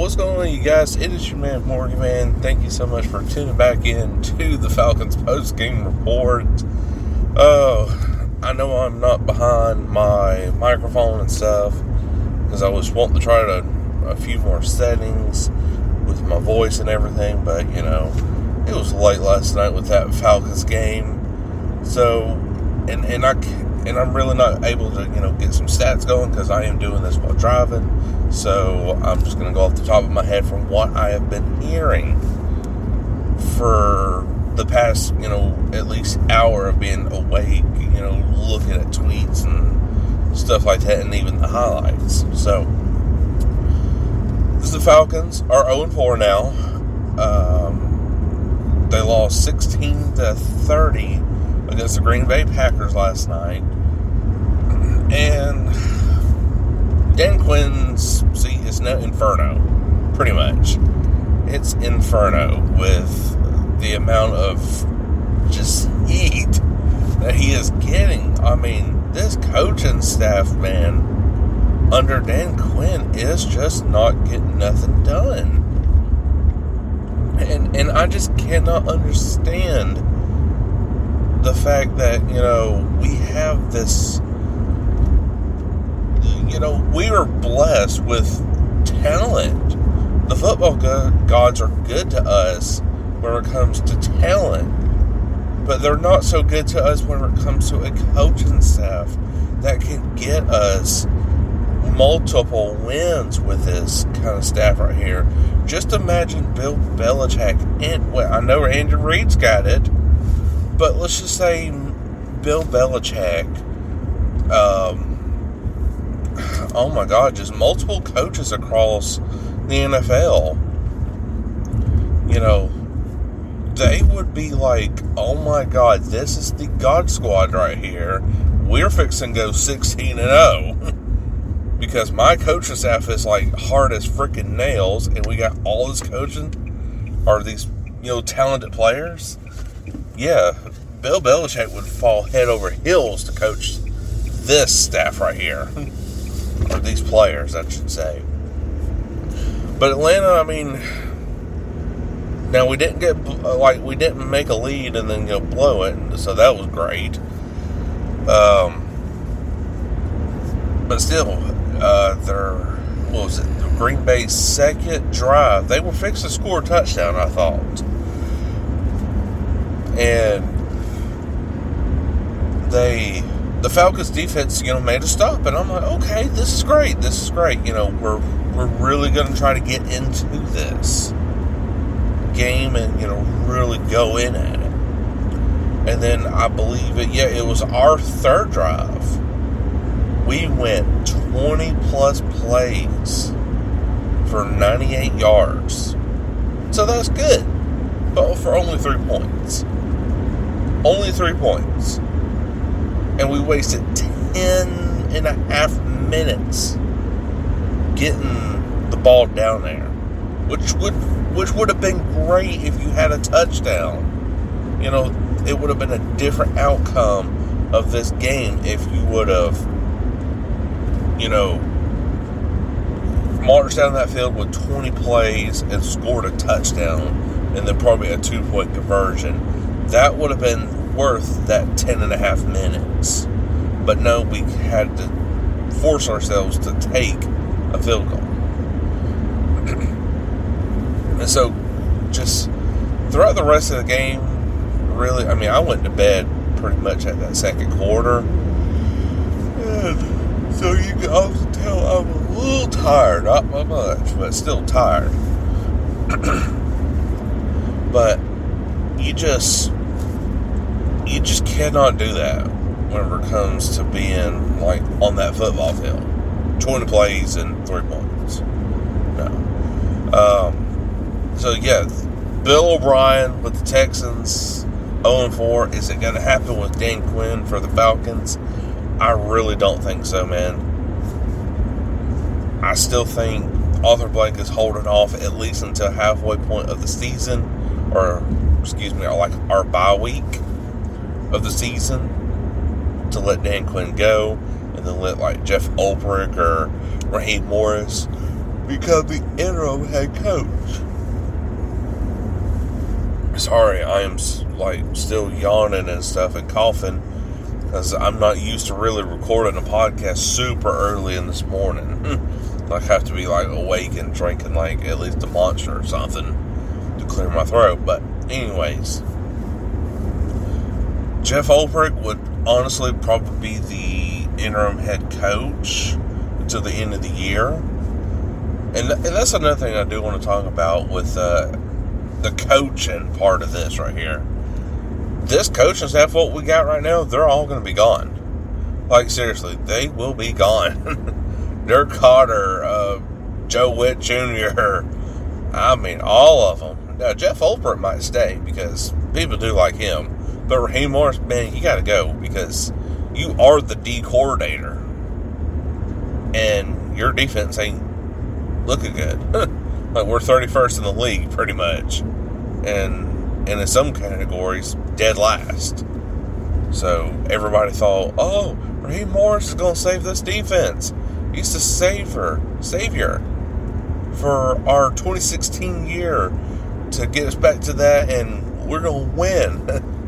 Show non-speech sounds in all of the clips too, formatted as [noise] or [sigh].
What's going on, you guys? It is your man, Morgan Man. Thank you so much for tuning back in to the Falcons post game report. Oh, I know I'm not behind my microphone and stuff because I was wanting to try to, a few more settings with my voice and everything, but you know, it was late last night with that Falcons game. So, and and I and I'm really not able to you know get some stats going because I am doing this while driving. So I'm just gonna go off the top of my head from what I have been hearing for the past you know at least hour of being awake. You know, looking at tweets and stuff like that, and even the highlights. So. The Falcons are 0 4 now. Um, they lost 16 to 30 against the Green Bay Packers last night. And Dan Quinn's seat is no inferno, pretty much. It's inferno with the amount of just heat that he is getting. I mean, this coaching staff, man, under Dan Quinn is just not getting nothing done. And and I just cannot understand the fact that, you know, we have this we are blessed with talent. The football gods are good to us when it comes to talent, but they're not so good to us when it comes to a coaching staff that can get us multiple wins with this kind of staff right here. Just imagine Bill Belichick and well, I know Andrew Reid's got it, but let's just say Bill Belichick. Um, oh my God, just multiple coaches across the NFL. You know, they would be like, oh my God, this is the God Squad right here. We're fixing to go 16 and 0. [laughs] because my coaching staff is like hard as freaking nails, and we got all this coaching are these you know talented players. Yeah, Bill Belichick would fall head over heels to coach this staff right here, [laughs] or these players, I should say. But Atlanta, I mean, now we didn't get like we didn't make a lead and then go blow it, so that was great. Um, but still, uh, their what was it? Green Bay's second drive. They were fixed to score a touchdown, I thought, and they the Falcons defense, you know, made a stop, and I'm like, okay, this is great. This is great. You know, we're we're really going to try to get into this game and you know really go in at it. And then I believe it. Yeah, it was our third drive we went 20 plus plays for 98 yards. So that's good. But for only three points. Only three points. And we wasted 10 and a half minutes getting the ball down there. Which would which would have been great if you had a touchdown. You know, it would have been a different outcome of this game if you would have you know, marched down that field with 20 plays and scored a touchdown and then probably a two point conversion, that would have been worth that 10 and a half minutes. But no, we had to force ourselves to take a field goal. [clears throat] and so, just throughout the rest of the game, really, I mean, I went to bed pretty much at that second quarter. And so you can also tell I'm a little tired, not by much, but still tired. [clears throat] but you just you just cannot do that whenever it comes to being like on that football field. 20 plays and three points. No. Um, so yeah, Bill O'Brien with the Texans 0 4. Is it going to happen with Dan Quinn for the Falcons? I really don't think so, man. I still think Arthur Blank is holding off at least until halfway point of the season, or excuse me, or like our bye week of the season to let Dan Quinn go, and then let like Jeff Ulbrich or Raheem Morris become the interim head coach. Sorry, I am like still yawning and stuff and coughing because I'm not used to really recording a podcast super early in this morning. [laughs] like have to be like awake and drinking like at least a monster or something to clear my throat. But anyways, Jeff Ulbrich would honestly probably be the interim head coach until the end of the year. And, and that's another thing I do want to talk about with uh, the coaching part of this right here. This coaching staff, what we got right now, they're all going to be gone. Like, seriously, they will be gone. [laughs] Dirk Koetter, uh, Joe Whitt Jr., [laughs] I mean, all of them. Now, Jeff Ulbrich might stay because people do like him. But Raheem Morris, man, you got to go because you are the D coordinator. And your defense ain't looking good. [laughs] like, we're 31st in the league, pretty much. And and in some categories, dead last. So everybody thought, oh, Raheem Morris is going to save this defense. He's the savior, savior for our 2016 year to get us back to that, and we're going to win. [laughs]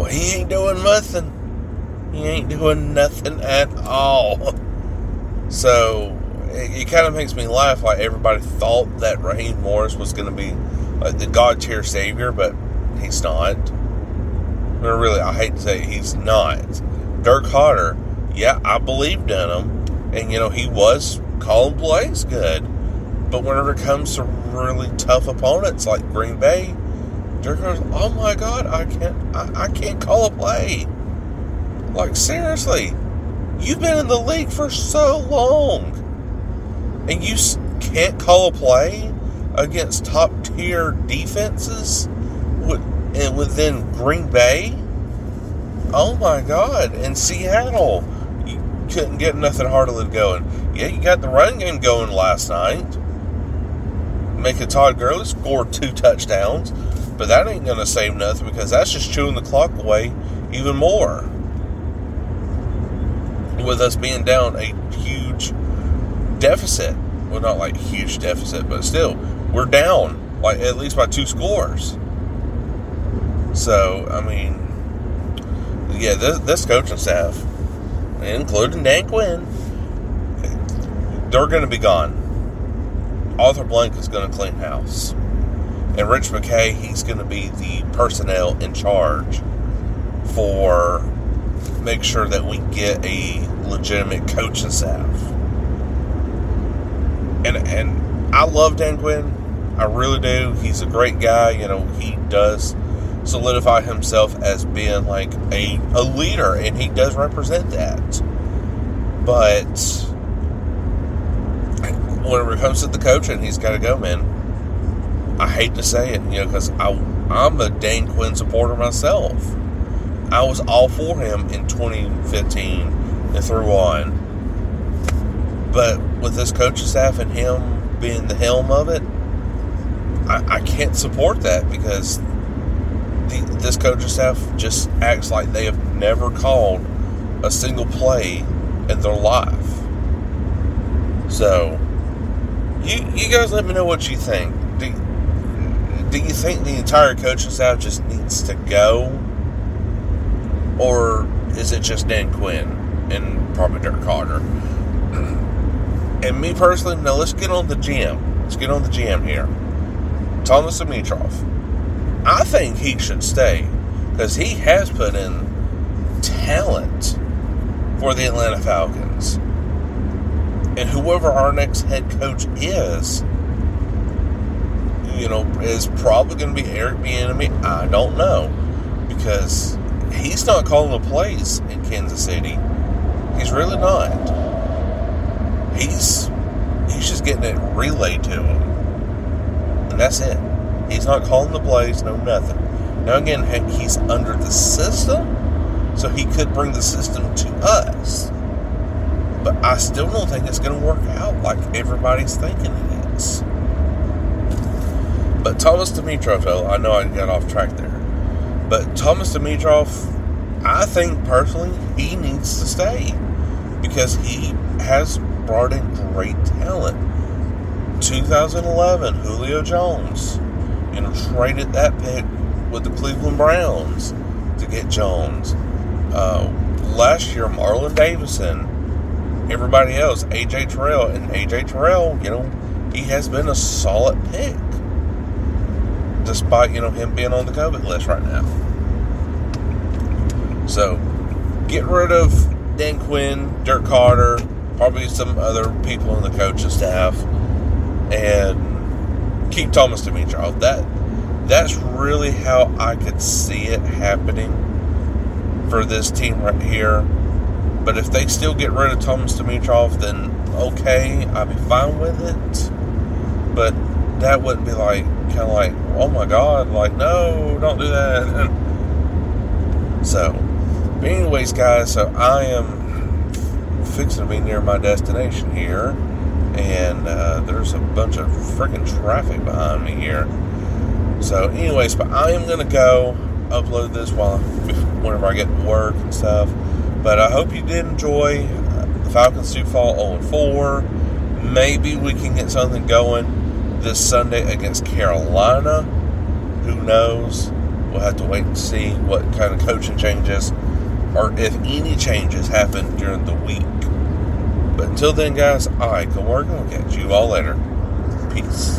well, he ain't doing nothing. He ain't doing nothing at all. So it, it kind of makes me laugh. Like everybody thought that Raheem Morris was going to be like the God tier savior, but he's not. Or really, I hate to say it, he's not. Dirk Koetter, yeah, I believed in him, and you know he was calling plays good, but whenever it comes to really tough opponents like Green Bay, "Oh my God, I can't, I, I can't call a play." Like seriously, you've been in the league for so long, and you can't call a play against top tier defenses and within Green Bay. Oh my God! In Seattle, you couldn't get nothing hardly going. Yeah, you got the run game going last night. Make Making Todd Gurley score two touchdowns, but that ain't going to save nothing because that's just chewing the clock away even more. With us being down a huge deficit. Well, not like huge deficit, but still, we're down like at least by two scores. So I mean, yeah, this, this coaching staff, including Dan Quinn, they're going to be gone. Arthur Blank is going to clean house, and Rich McKay he's going to be the personnel in charge for make sure that we get a legitimate coaching staff. And and I love Dan Quinn. I really do. He's a great guy. You know, he does solidify himself as being like a, a leader, and he does represent that. But whenever it comes to the coaching, he's got to go, man. I hate to say it, you know, because I'm a Dan Quinn supporter myself. I was all for him in 2015 and through on. But with this coaching staff and him being the helm of it, I, I can't support that because the, this coaching staff just acts like they have never called a single play in their life. So, you you guys let me know what you think. Do, do you think the entire coaching staff just needs to go? Or is it just Dan Quinn and probably Dirk Koetter? [clears throat] And me personally, now let's get on the GM. Let's get on the GM here. Thomas Dimitroff. I think he should stay because he has put in talent for the Atlanta Falcons. And whoever our next head coach is, you know, is probably going to be Eric Bieniemy. I don't know because he's not calling the plays in Kansas City. He's really not. He's he's just getting it relayed to him, and that's it. He's not calling the plays, no nothing. Now again, he's under the system, so he could bring the system to us. But I still don't think it's going to work out like everybody's thinking it is. But Thomas Dimitroff, though, I know I got off track there. But Thomas Dimitroff, I think personally, he needs to stay because he has brought in great talent. 2011, Julio Jones, know, traded that pick with the Cleveland Browns to get Jones. Uh, last year, Marlon Davidson, everybody else, AJ Terrell, and AJ Terrell, you know, he has been a solid pick, despite you know him being on the COVID list right now. So, get rid of Dan Quinn, Dirk Koetter, probably some other people in the coaching staff, and keep Thomas Dimitroff. That that's really how I could see it happening for this team right here. But if they still get rid of Thomas Dimitroff, then okay, I'd be fine with it. But that wouldn't be like kind of like, oh my God, like no, don't do that. [laughs] so, anyways, guys, so I am fixing to be near my destination here, and uh, there's a bunch of freaking traffic behind me here. So, anyways, but I am gonna go upload this while [laughs] whenever I get to work and stuff. But I hope you did enjoy the Falcons to fall 0 4. Maybe we can get something going this Sunday against Carolina. Who knows? We'll have to wait and see what kind of coaching changes or if any changes happen during the week. But until then, guys, I can work and we'll catch you all later. Peace.